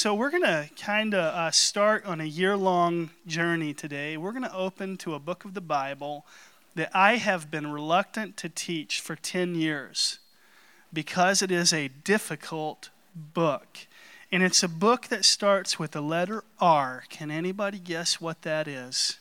So, we're going to kind of uh, start on a year long journey today. We're going to open to a book of the Bible that I have been reluctant to teach for 10 years because it is a difficult book. And it's a book that starts with the letter R. Can anybody guess what that is?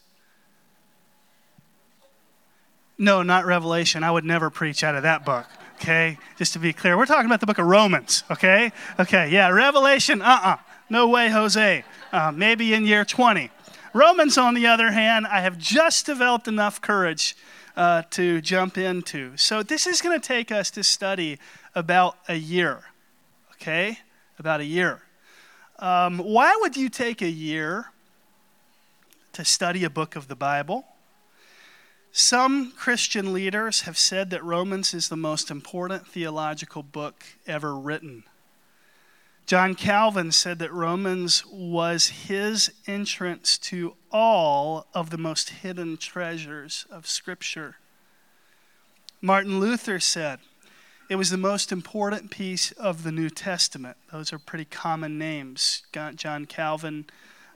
No, not Revelation. I would never preach out of that book. Okay? Just to be clear, we're talking about the book of Romans. Okay? Okay, yeah, Revelation, uh uh-uh. uh. No way, Jose. Uh, maybe in year 20. Romans, on the other hand, I have just developed enough courage uh, to jump into. So this is going to take us to study about a year. Okay? About a year. Um, why would you take a year to study a book of the Bible? Some Christian leaders have said that Romans is the most important theological book ever written. John Calvin said that Romans was his entrance to all of the most hidden treasures of Scripture. Martin Luther said it was the most important piece of the New Testament. Those are pretty common names. John Calvin,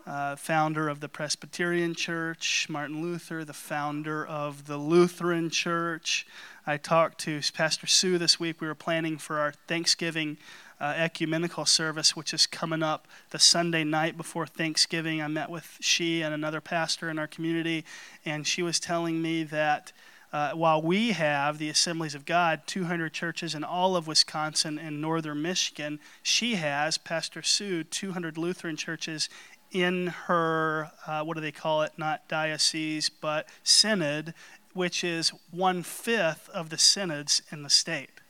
uh, founder of the Presbyterian Church, Martin Luther, the founder of the Lutheran Church. I talked to Pastor Sue this week. We were planning for our Thanksgiving uh, ecumenical service, which is coming up the Sunday night before Thanksgiving. I met with she and another pastor in our community, and she was telling me that. Uh, while we have the Assemblies of God, 200 churches in all of Wisconsin and northern Michigan, she has, Pastor Sue, 200 Lutheran churches in her, uh, what do they call it? Not diocese, but synod, which is one fifth of the synods in the state.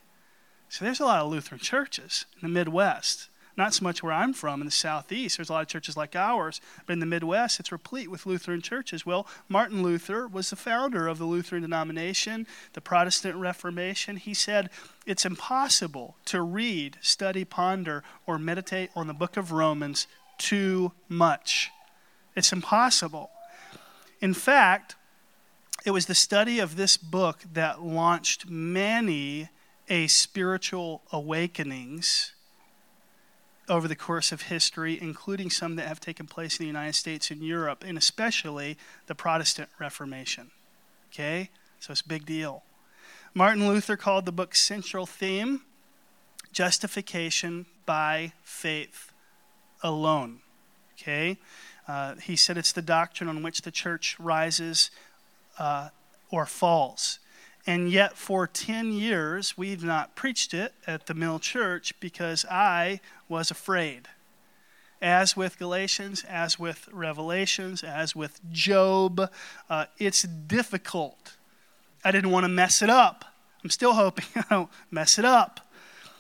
So there's a lot of Lutheran churches in the Midwest. Not so much where I'm from in the Southeast. There's a lot of churches like ours, but in the Midwest, it's replete with Lutheran churches. Well, Martin Luther was the founder of the Lutheran denomination, the Protestant Reformation. He said it's impossible to read, study, ponder, or meditate on the book of Romans too much. It's impossible. In fact, it was the study of this book that launched many a spiritual awakenings over the course of history, including some that have taken place in the United States and Europe, and especially the Protestant Reformation. Okay? So it's a big deal. Martin Luther called the book's central theme justification by faith alone. Okay? Uh, he said it's the doctrine on which the church rises uh, or falls. And yet, for 10 years, we've not preached it at the Mill Church because I was afraid. As with Galatians, as with Revelations, as with Job, uh, it's difficult. I didn't want to mess it up. I'm still hoping I don't mess it up.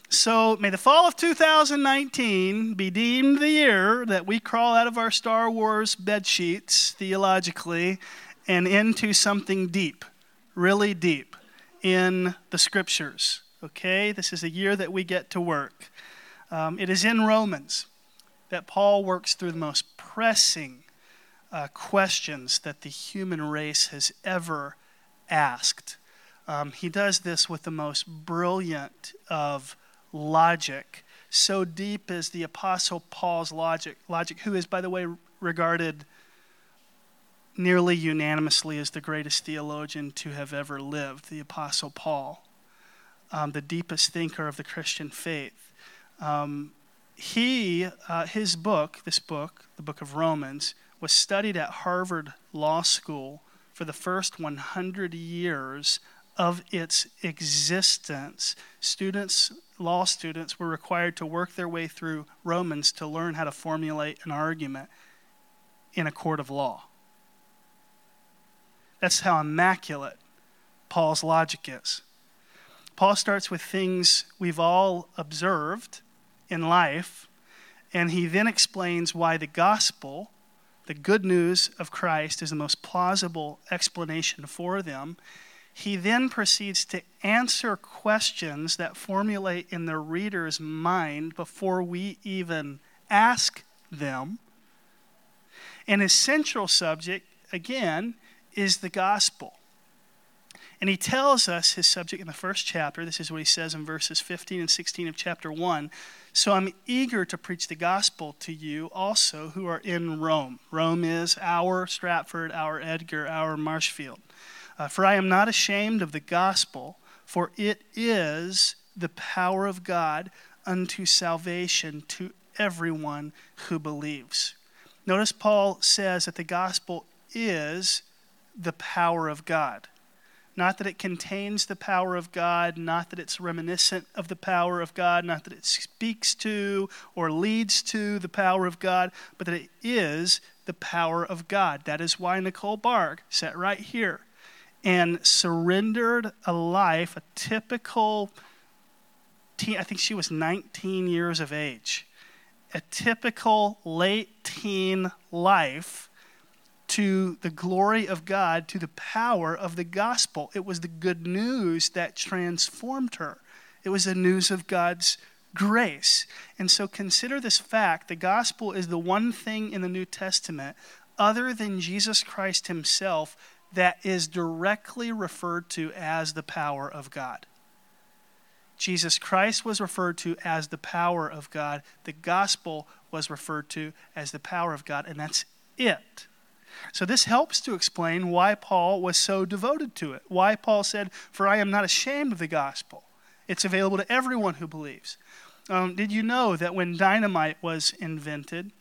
So may the fall of 2019 be deemed the year that we crawl out of our Star Wars bed sheets theologically and into something deep, really deep in the scriptures. Okay? This is a year that we get to work. Um, it is in Romans that Paul works through the most pressing uh, questions that the human race has ever asked. Um, he does this with the most brilliant of logic. So deep is the Apostle Paul's logic, logic, who is, by the way, regarded nearly unanimously as the greatest theologian to have ever lived, the Apostle Paul, um, the deepest thinker of the Christian faith. Um, he, uh, his book, this book, the book of Romans, was studied at Harvard Law School for the first 100 years of its existence. Students law students were required to work their way through Romans to learn how to formulate an argument in a court of law. That's how immaculate Paul's logic is. Paul starts with things we've all observed in life, and he then explains why the gospel, the good news of Christ, is the most plausible explanation for them. He then proceeds to answer questions that formulate in the reader's mind before we even ask them. And his central subject, again, is the gospel. And he tells us his subject in the first chapter. This is what he says in verses 15 and 16 of chapter 1. So I'm eager to preach the gospel to you also who are in Rome. Rome is our Stratford, our Edgar, our Marshfield. Uh, for I am not ashamed of the gospel, for it is the power of God unto salvation to everyone who believes. Notice Paul says that the gospel is the power of God. Not that it contains the power of God, not that it's reminiscent of the power of God, not that it speaks to or leads to the power of God, but that it is the power of God. That is why Nicole Barg sat right here and surrendered a life, a typical teen, I think she was 19 years of age, a typical late teen life to the glory of God, to the power of the gospel. It was the good news that transformed her. It was the news of God's grace. And so consider this fact the gospel is the one thing in the New Testament, other than Jesus Christ himself, that is directly referred to as the power of God. Jesus Christ was referred to as the power of God. The gospel was referred to as the power of God, and that's it. So, this helps to explain why Paul was so devoted to it. Why Paul said, For I am not ashamed of the gospel. It's available to everyone who believes. Um, did you know that when dynamite was invented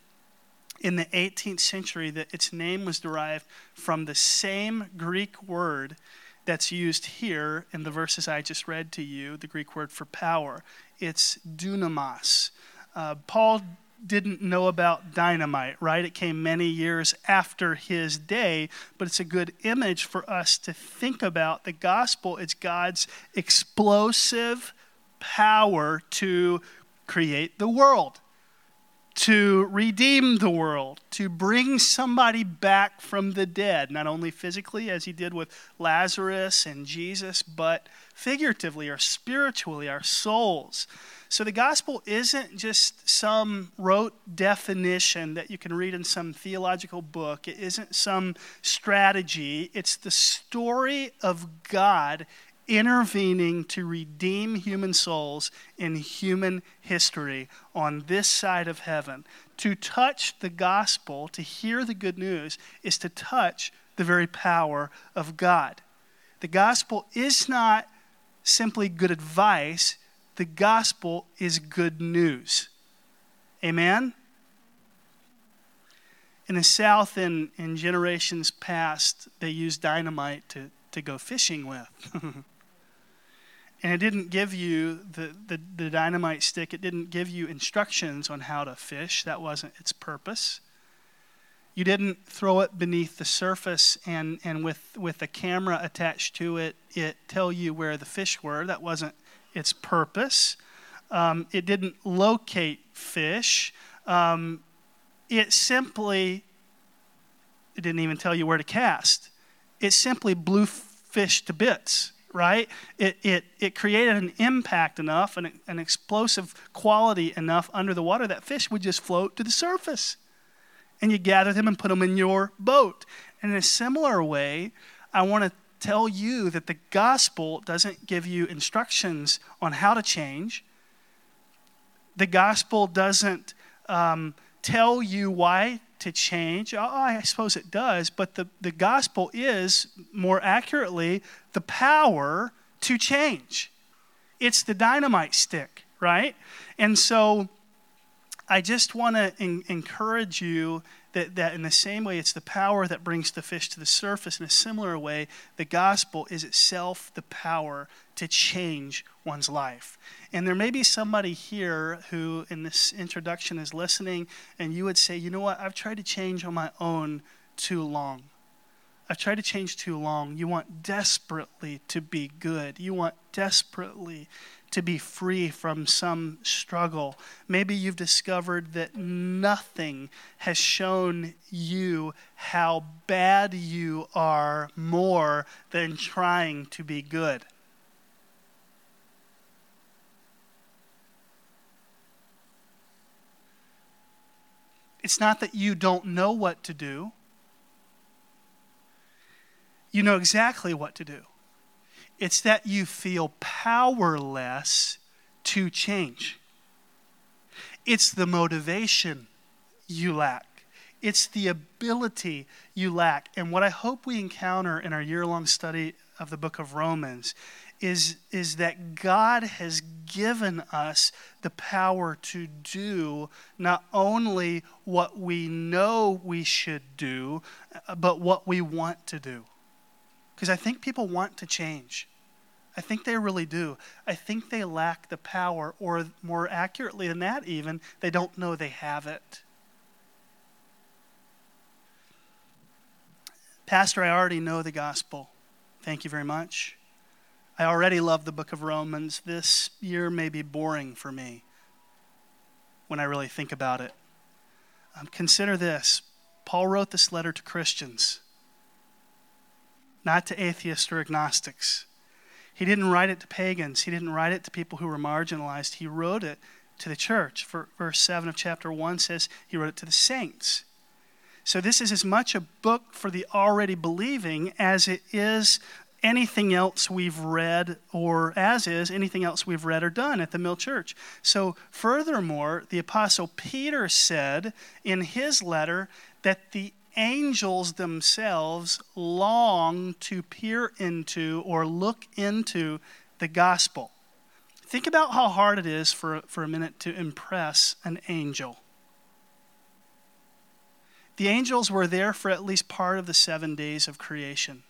in the 18th century, that its name was derived from the same Greek word that's used here in the verses I just read to you, the Greek word for power? It's dunamis. Uh, Paul didn't know about dynamite, right? It came many years after his day, but it's a good image for us to think about. The gospel It's God's explosive power to create the world, to redeem the world, to bring somebody back from the dead, not only physically, as he did with Lazarus and Jesus, but figuratively or spiritually, our souls. So the gospel isn't just some rote definition that you can read in some theological book, it isn't some strategy. It's the story of God intervening to redeem human souls in human history on this side of heaven. To touch the gospel, to hear the good news, is to touch the very power of God. The gospel is not simply good advice, the gospel is good news. Amen? In the South, in, in generations past, they used dynamite to, to go fishing with. and it didn't give you the, the, the, dynamite stick, it didn't give you instructions on how to fish. That wasn't its purpose. You didn't throw it beneath the surface and, and with, with a camera attached to it, it tell you where the fish were. That wasn't its purpose. Um, it didn't locate fish. Um, it simply, it didn't even tell you where to cast. It simply blew fish to bits, right? It, it, it created an impact enough, an, an explosive quality enough under the water that fish would just float to the surface. And you gather them and put them in your boat. And in a similar way, I want to tell you that the gospel doesn't give you instructions on how to change. The gospel doesn't um, tell you why to change. Oh, I suppose it does, but the, the gospel is, more accurately, the power to change. It's the dynamite stick, right? And so I just want to encourage you that, that in the same way it's the power that brings the fish to the surface, in a similar way, the gospel is itself the power to change one's life. And there may be somebody here who, in this introduction, is listening, and you would say, you know what, I've tried to change on my own too long. I've tried to change too long. You want desperately to be good. You want desperately to be free from some struggle. Maybe you've discovered that nothing has shown you how bad you are more than trying to be good. It's not that you don't know what to do. You know exactly what to do. It's that you feel powerless to change. It's the motivation you lack. It's the ability you lack. And what I hope we encounter in our year long study of the book of Romans is, is that God has given us the power to do not only what we know we should do, but what we want to do. Because I think people want to change. I think they really do. I think they lack the power, or more accurately than that, even, they don't know they have it. Pastor, I already know the gospel. Thank you very much. I already love the book of Romans. This year may be boring for me when I really think about it. Um, consider this Paul wrote this letter to Christians, not to atheists or agnostics. He didn't write it to pagans. He didn't write it to people who were marginalized. He wrote it to the church. For verse 7 of chapter 1 says he wrote it to the saints. So this is as much a book for the already believing as it is anything else we've read, or as is anything else we've read or done at the Mill Church. So, furthermore, the Apostle Peter said in his letter that the angels themselves long to peer into or look into the gospel. Think about how hard it is for, for a minute to impress an angel. The angels were there for at least part of the seven days of creation.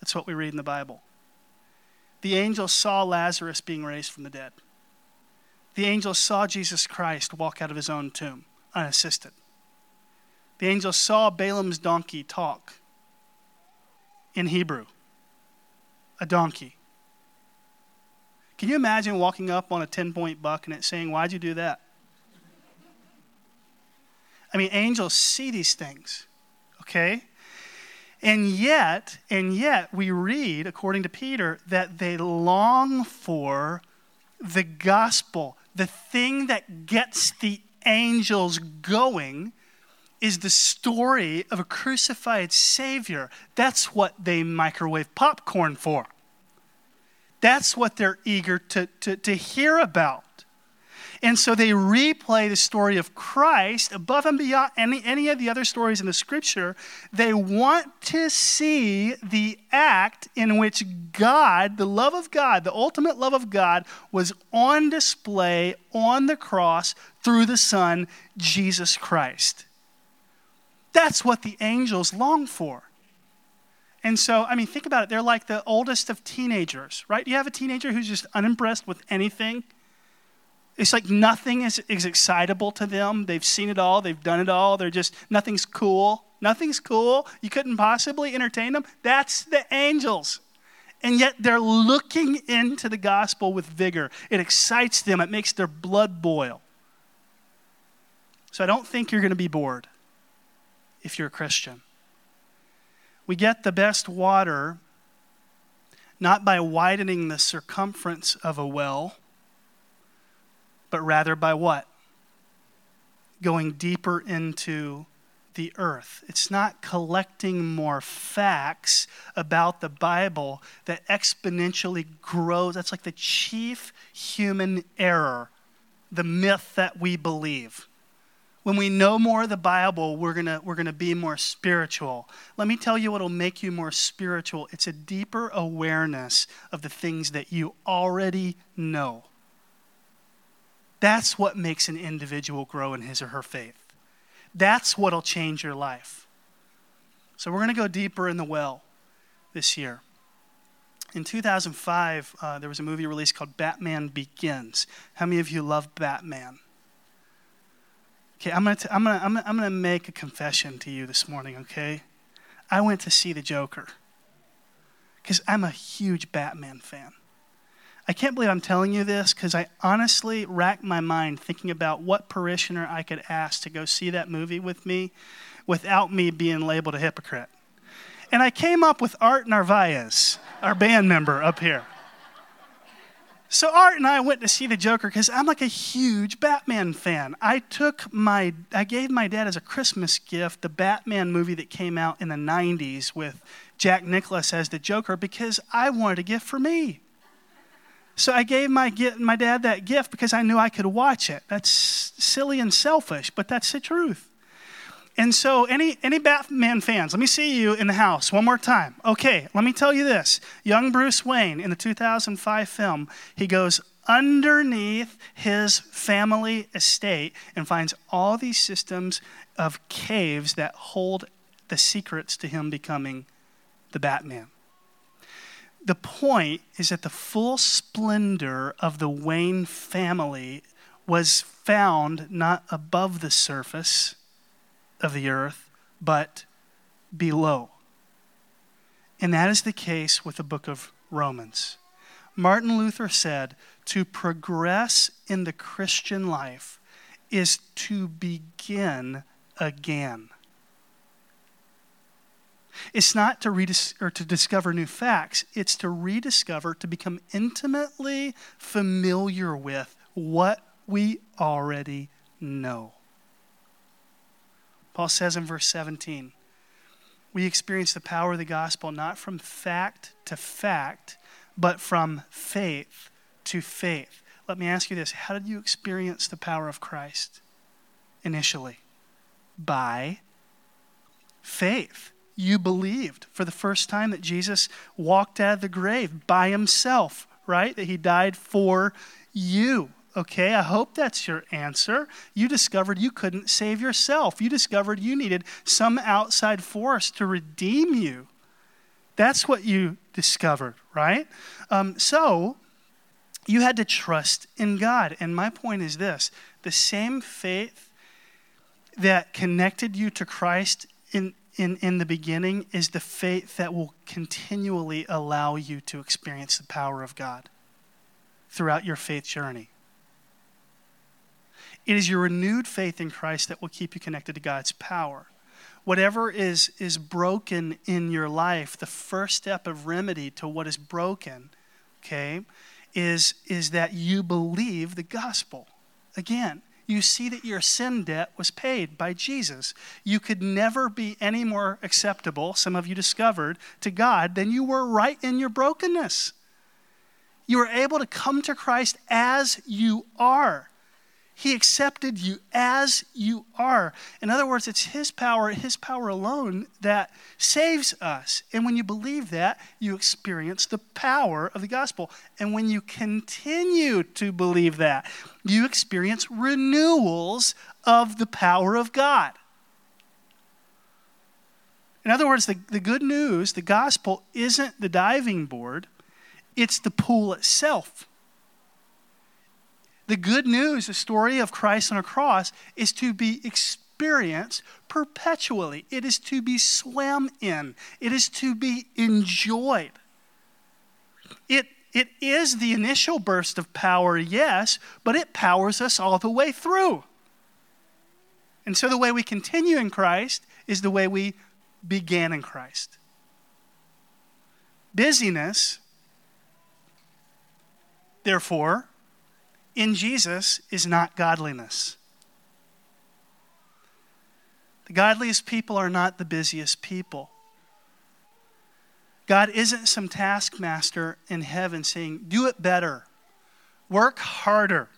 That's what we read in the Bible. The angels saw Lazarus being raised from the dead. The angels saw Jesus Christ walk out of his own tomb unassisted. The angel saw Balaam's donkey talk in Hebrew, a donkey. Can you imagine walking up on a 10 point buck and it saying, Why'd you do that? I mean, angels see these things, okay? And yet, and yet, we read, according to Peter, that they long for the gospel, the thing that gets the angels going is the story of a crucified Savior. That's what they microwave popcorn for. That's what they're eager to, to, to hear about. And so they replay the story of Christ above and beyond any, any of the other stories in the scripture. They want to see the act in which God, the love of God, the ultimate love of God, was on display on the cross through the Son, Jesus Christ. That's what the angels long for. And so, I mean, think about it. They're like the oldest of teenagers, right? You have a teenager who's just unimpressed with anything it's like nothing is, is excitable to them. They've seen it all, they've done it all. They're just, nothing's cool. Nothing's cool. You couldn't possibly entertain them. That's the angels. And yet they're looking into the gospel with vigor. It excites them, it makes their blood boil. So I don't think you're going to be bored if you're a Christian. We get the best water not by widening the circumference of a well but rather by what? Going deeper into the earth. It's not collecting more facts about the Bible that exponentially grows. That's like the chief human error, the myth that we believe. When we know more of the Bible, we're going we're going to be more spiritual. Let me tell you what will make you more spiritual it's a deeper awareness of the things that you already know. That's what makes an individual grow in his or her faith. That's what'll change your life. So we're going to go deeper in the well this year. In 2005, uh, there was a movie released called Batman Begins. How many of you love Batman? Okay, I'm going to I'm gonna, I'm gonna, I'm gonna make a confession to you this morning, okay? I went to see the Joker because I'm a huge Batman fan. I can't believe I'm telling you this because I honestly racked my mind thinking about what parishioner I could ask to go see that movie with me without me being labeled a hypocrite. And I came up with Art Narvaez, our band member up here. So Art and I went to see the Joker because I'm like a huge Batman fan. I took my, I gave my dad as a Christmas gift the Batman movie that came out in the 90s with Jack Nicholson as the Joker because I wanted a gift for me. So I gave my, my dad that gift because I knew I could watch it. That's silly and selfish, but that's the truth. And so, any, any Batman fans, let me see you in the house one more time. Okay, let me tell you this. Young Bruce Wayne in the 2005 film, he goes underneath his family estate and finds all these systems of caves that hold the secrets to him becoming the Batman. The point is that the full splendor of the Wayne family was found not above the surface of the earth, but below. And that is the case with the book of Romans. Martin Luther said to progress in the Christian life is to begin again. It's not to redis- or to discover new facts, it's to rediscover, to become intimately familiar with what we already know. Paul says in verse 17, we experience the power of the gospel not from fact to fact, but from faith to faith. Let me ask you this How did you experience the power of Christ initially? By faith. You believed for the first time that Jesus walked out of the grave by himself, right? That he died for you. Okay, I hope that's your answer. You discovered you couldn't save yourself. You discovered you needed some outside force to redeem you. That's what you discovered, right? Um, so you had to trust in God. And my point is this the same faith that connected you to Christ in, in, in the beginning is the faith that will continually allow you to experience the power of God throughout your faith journey. It is your renewed faith in Christ that will keep you connected to God's power. Whatever is, is broken in your life, the first step of remedy to what is broken, okay, is, is that you believe the gospel. Again, you see that your sin debt was paid by Jesus. You could never be any more acceptable, some of you discovered, to God than you were right in your brokenness. You were able to come to Christ as you are. He accepted you as you are. In other words, it's His power, His power alone, that saves us. And when you believe that, you experience the power of the gospel. And when you continue to believe that, you experience renewals of the power of God. In other words, the, the good news, the gospel, isn't the diving board, it's the pool itself. The good news, the story of Christ on a cross, is to be experienced perpetually. It is to be swam in, it is to be enjoyed. It, it is the initial burst of power, yes, but it powers us all the way through. And so the way we continue in Christ is the way we began in Christ. Busyness, therefore, in Jesus is not godliness. The godliest people are not the busiest people. God isn't some taskmaster in heaven saying, do it better, work harder,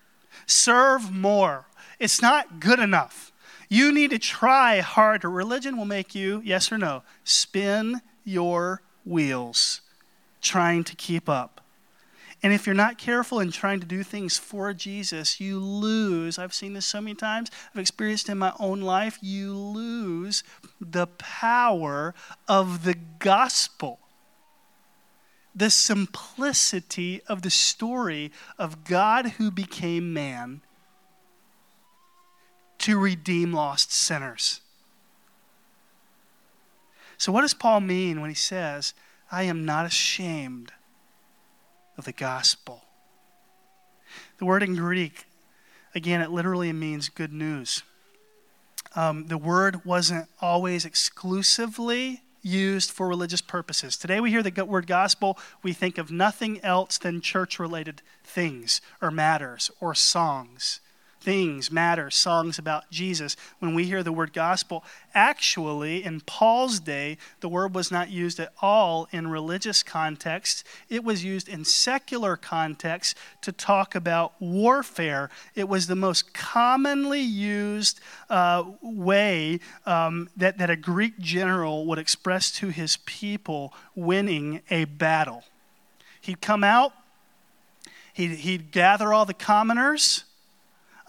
serve more. It's not good enough. You need to try harder. Religion will make you, yes or no, spin your wheels trying to keep up. And if you're not careful in trying to do things for Jesus, you lose. I've seen this so many times. I've experienced in my own life. You lose the power of the gospel. The simplicity of the story of God who became man to redeem lost sinners. So, what does Paul mean when he says, I am not ashamed of the gospel. The word in Greek, again, it literally means good news. Um, the word wasn't always exclusively used for religious purposes. Today we hear the word gospel, we think of nothing else than church related things or matters or songs things matter, songs about Jesus. When we hear the word gospel, actually, in Paul's day, the word was not used at all in religious contexts. It was used in secular contexts to talk about warfare. It was the most commonly used uh, way um, that, that a Greek general would express to his people winning a battle. He'd come out, he'd, he'd gather all the commoners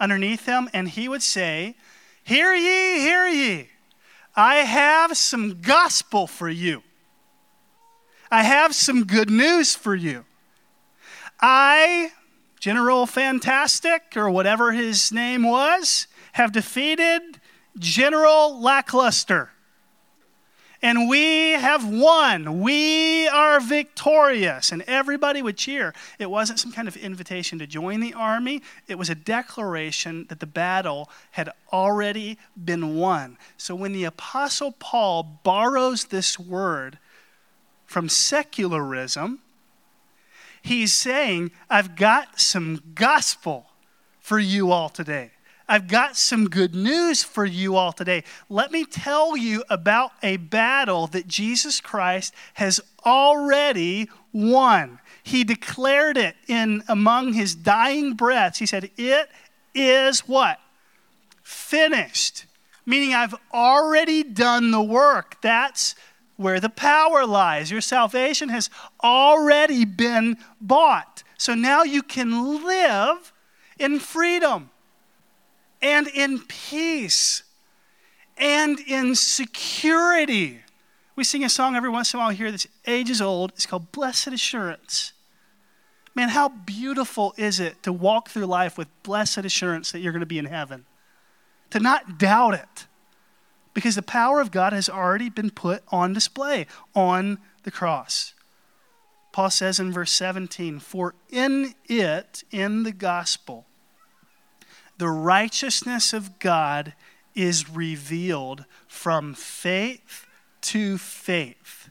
underneath him, and he would say, Hear ye, hear ye, I have some gospel for you. I have some good news for you. I, General Fantastic, or whatever his name was, have defeated General Lackluster and we have won. We are victorious. And everybody would cheer. It wasn't some kind of invitation to join the army, it was a declaration that the battle had already been won. So when the Apostle Paul borrows this word from secularism, he's saying, I've got some gospel for you all today. I've got some good news for you all today. Let me tell you about a battle that Jesus Christ has already won. He declared it in among his dying breaths. He said, It is what? Finished. Meaning, I've already done the work. That's where the power lies. Your salvation has already been bought. So now you can live in freedom and in peace and in security. We sing a song every once in a while here that's ages old. It's called Blessed Assurance. Man, how beautiful is it to walk through life with blessed assurance that you're going to be in heaven? To not doubt it. Because the power of God has already been put on display on the cross. Paul says in verse 17, For in it, in the gospel, the righteousness of God is revealed from faith to faith.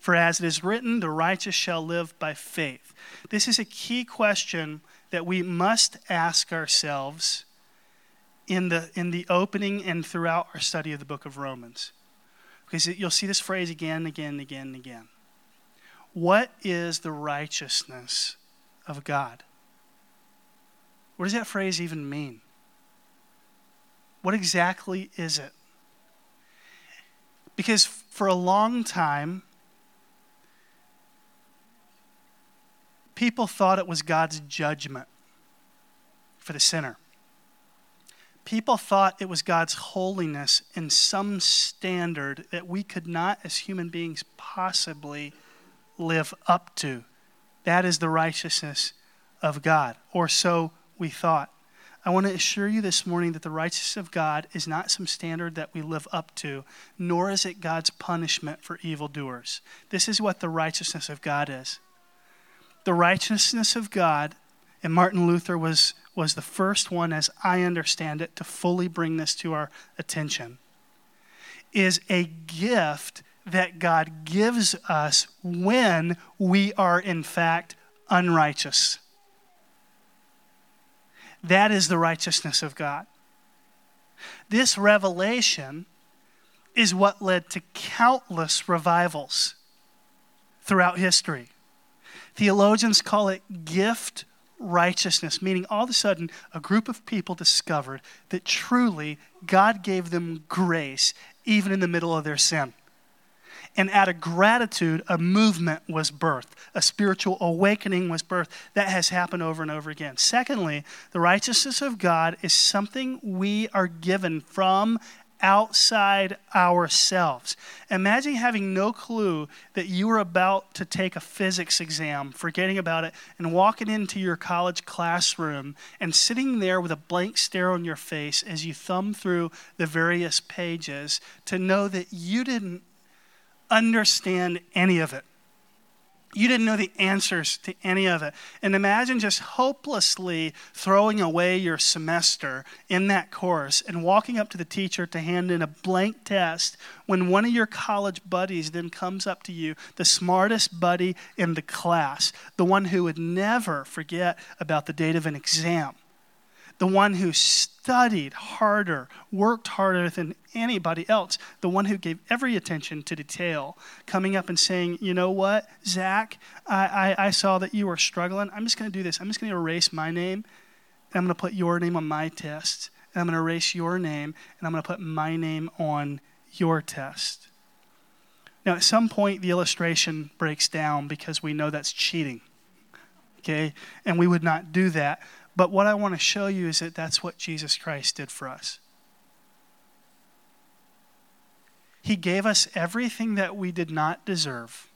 For as it is written, the righteous shall live by faith. This is a key question that we must ask ourselves in the, in the opening and throughout our study of the book of Romans. Because you'll see this phrase again and again and again and again. What is the righteousness of God? What does that phrase even mean? What exactly is it? Because for a long time, people thought it was God's judgment for the sinner. People thought it was God's holiness in some standard that we could not, as human beings, possibly live up to. That is the righteousness of God, or so we thought. I want to assure you this morning that the righteousness of God is not some standard that we live up to, nor is it God's punishment for evildoers. This is what the righteousness of God is. The righteousness of God, and Martin Luther was, was the first one, as I understand it, to fully bring this to our attention, is a gift that God gives us when we are, in fact, unrighteous. That is the righteousness of God. This revelation is what led to countless revivals throughout history. Theologians call it gift righteousness, meaning all of a sudden a group of people discovered that truly God gave them grace even in the middle of their sin. And out of gratitude, a movement was birthed, a spiritual awakening was birthed. That has happened over and over again. Secondly, the righteousness of God is something we are given from outside ourselves. Imagine having no clue that you were about to take a physics exam, forgetting about it, and walking into your college classroom and sitting there with a blank stare on your face as you thumb through the various pages to know that you didn't understand any of it. You didn't know the answers to any of it. And imagine just hopelessly throwing away your semester in that course and walking up to the teacher to hand in a blank test when one of your college buddies then comes up to you, the smartest buddy in the class, the one who would never forget about the date of an exam the one who studied harder, worked harder than anybody else, the one who gave every attention to detail, coming up and saying, You know what, Zach, I, I, I saw that you were struggling. I'm just going to do this. I'm just going to erase my name, and I'm going to put your name on my test, and I'm going to erase your name, and I'm going to put my name on your test. Now, at some point, the illustration breaks down because we know that's cheating. Okay? And we would not do that. But what I want to show you is that that's what Jesus Christ did for us. He gave us everything that we did not deserve.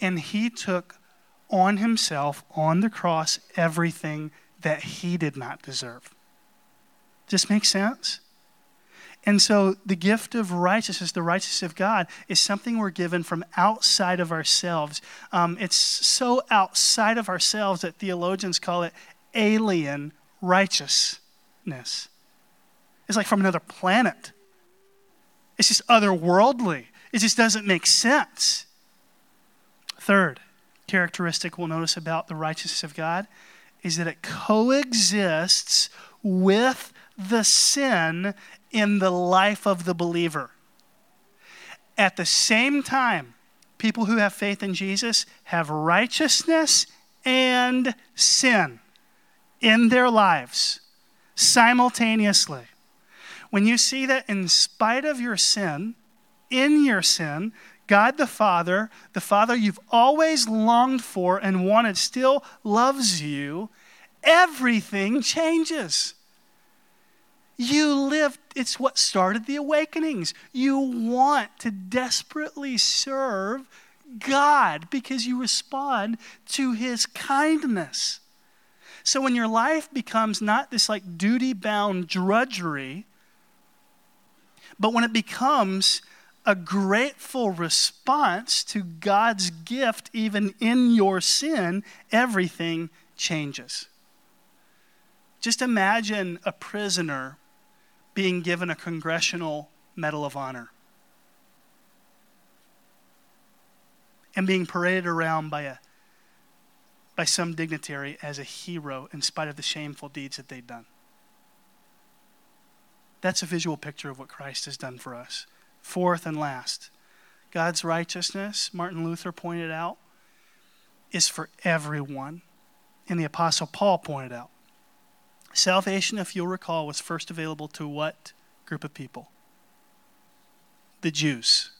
And He took on Himself, on the cross, everything that He did not deserve. Does this make sense? And so the gift of righteousness, the righteousness of God, is something we're given from outside of ourselves. Um, it's so outside of ourselves that theologians call it alien righteousness. It's like from another planet. It's just otherworldly. It just doesn't make sense. Third characteristic we'll notice about the righteousness of God is that it coexists with the sin in the life of the believer. At the same time, people who have faith in Jesus have righteousness and sin in their lives simultaneously. When you see that in spite of your sin, in your sin, God the Father, the Father you've always longed for and wanted, still loves you, everything changes. You live, it's what started the awakenings. You want to desperately serve God because you respond to his kindness. So when your life becomes not this like duty bound drudgery, but when it becomes a grateful response to God's gift, even in your sin, everything changes. Just imagine a prisoner being given a Congressional Medal of Honor and being paraded around by, a, by some dignitary as a hero in spite of the shameful deeds that they'd done. That's a visual picture of what Christ has done for us. Fourth and last, God's righteousness, Martin Luther pointed out, is for everyone. And the Apostle Paul pointed out Salvation, if you'll recall, was first available to what group of people? The Jews.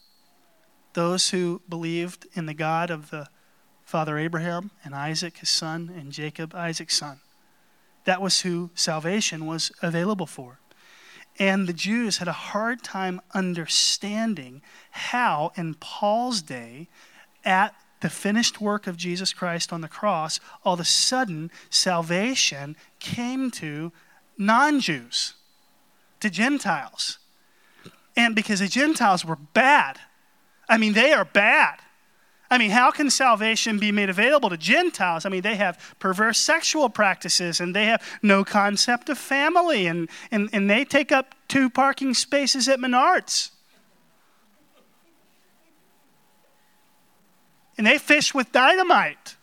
Those who believed in the God of the father Abraham and Isaac, his son, and Jacob, Isaac's son. That was who salvation was available for. And the Jews had a hard time understanding how, in Paul's day, at the finished work of Jesus Christ on the cross, all of a sudden salvation came to non Jews, to Gentiles. And because the Gentiles were bad, I mean, they are bad. I mean, how can salvation be made available to Gentiles? I mean, they have perverse sexual practices and they have no concept of family and, and, and they take up two parking spaces at Menards. and they fish with dynamite.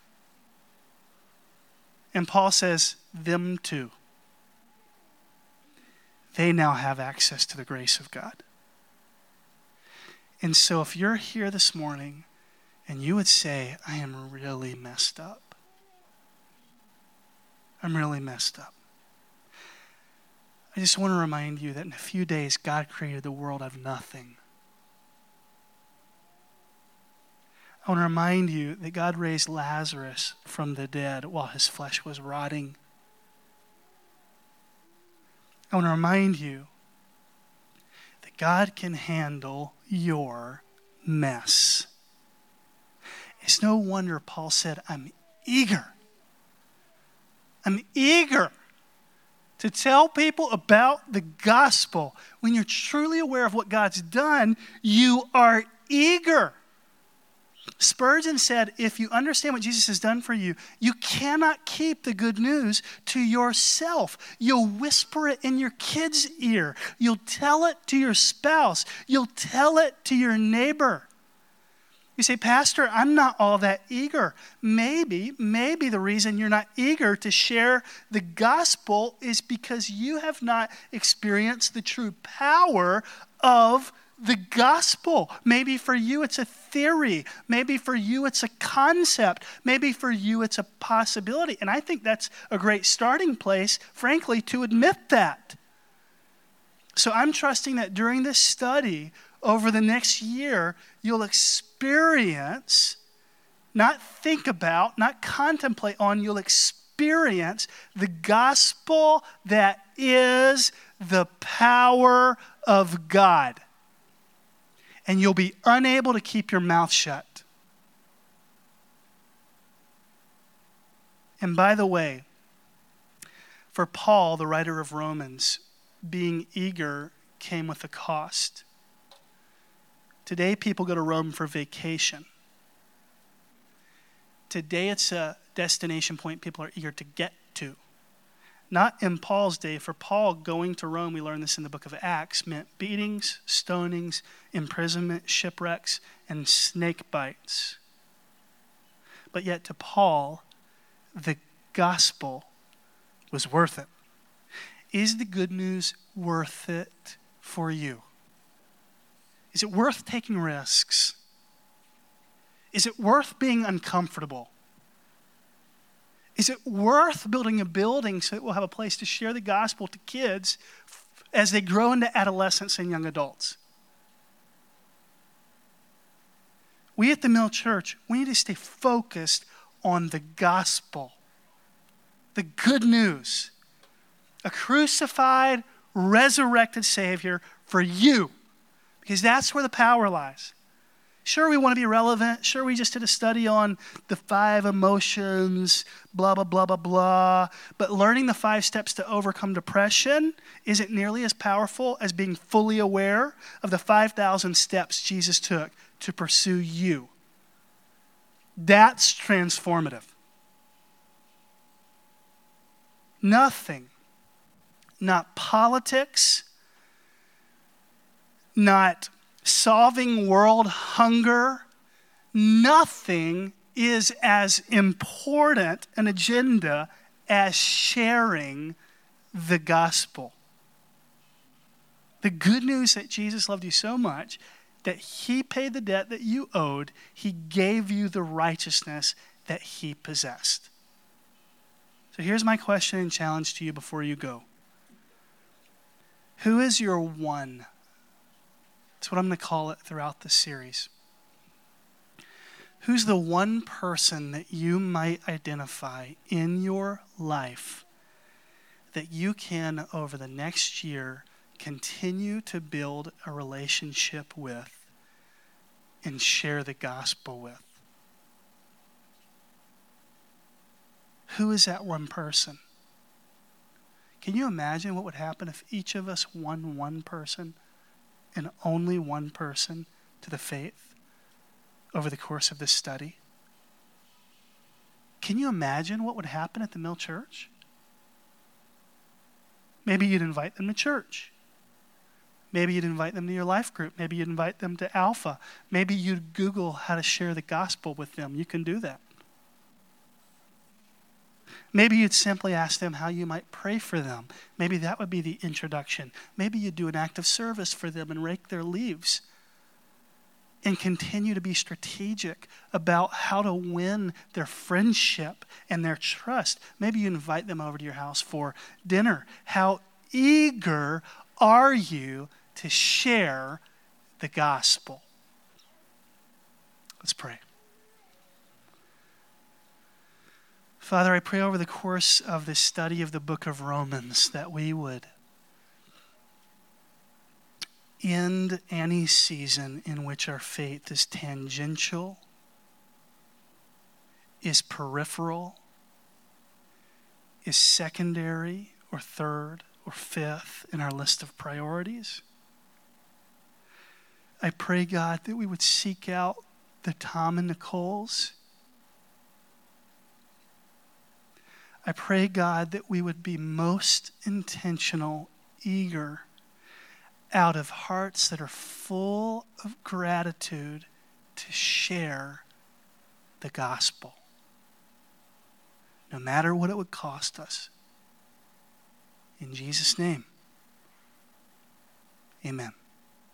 And Paul says, them too. They now have access to the grace of God. And so, if you're here this morning and you would say, I am really messed up, I'm really messed up. I just want to remind you that in a few days, God created the world out of nothing. I want to remind you that God raised Lazarus from the dead while his flesh was rotting. I want to remind you that God can handle your mess. It's no wonder Paul said, I'm eager. I'm eager to tell people about the gospel. When you're truly aware of what God's done, you are eager Spurgeon said, if you understand what Jesus has done for you, you cannot keep the good news to yourself. You'll whisper it in your kid's ear. You'll tell it to your spouse. You'll tell it to your neighbor. You say, Pastor, I'm not all that eager. Maybe, maybe the reason you're not eager to share the gospel is because you have not experienced the true power of the gospel. Maybe for you it's a theory. Maybe for you it's a concept. Maybe for you it's a possibility. And I think that's a great starting place, frankly, to admit that. So I'm trusting that during this study, over the next year, you'll experience, not think about, not contemplate on, you'll experience the gospel that is the power of God. And you'll be unable to keep your mouth shut. And by the way, for Paul, the writer of Romans, being eager came with a cost. Today, people go to Rome for vacation. Today, it's a destination point people are eager to get to. Not in Paul's day. For Paul, going to Rome, we learn this in the book of Acts, meant beatings, stonings, imprisonment, shipwrecks, and snake bites. But yet, to Paul, the gospel was worth it. Is the good news worth it for you? Is it worth taking risks? Is it worth being uncomfortable? Is it worth building a building so that we'll have a place to share the gospel to kids as they grow into adolescence and young adults? We at the Mill Church, we need to stay focused on the gospel, the good news. A crucified, resurrected Savior for you because that's where the power lies. Sure, we want to be relevant. Sure, we just did a study on the five emotions, blah, blah, blah, blah, blah. But learning the five steps to overcome depression isn't nearly as powerful as being fully aware of the 5,000 steps Jesus took to pursue you. That's transformative. Nothing, not politics, not solving world hunger. Nothing is as important an agenda as sharing the gospel. The good news that Jesus loved you so much that he paid the debt that you owed, he gave you the righteousness that he possessed. So here's my question and challenge to you before you go Who is your one? That's what I'm going to call it throughout this series. Who's the one person that you might identify in your life that you can, over the next year, continue to build a relationship with and share the gospel with? Who is that one person? Can you imagine what would happen if each of us won one person? And only one person to the faith over the course of this study? Can you imagine what would happen at the Mill Church? Maybe you'd invite them to church. Maybe you'd invite them to your life group. Maybe you'd invite them to Alpha. Maybe you'd Google how to share the gospel with them. You can do that. Maybe you'd simply ask them how you might pray for them. Maybe that would be the introduction. Maybe you'd do an act of service for them and rake their leaves. And continue to be strategic about how to win their friendship and their trust. Maybe you invite them over to your house for dinner. How eager are you to share the gospel? Let's pray. Father, I pray over the course of this study of the book of Romans that we would end any season in which our faith is tangential, is peripheral, is secondary or third or fifth in our list of priorities. I pray, God, that we would seek out the Tom and Nicole's. I pray, God, that we would be most intentional, eager, out of hearts that are full of gratitude to share the gospel, no matter what it would cost us. In Jesus' name, amen.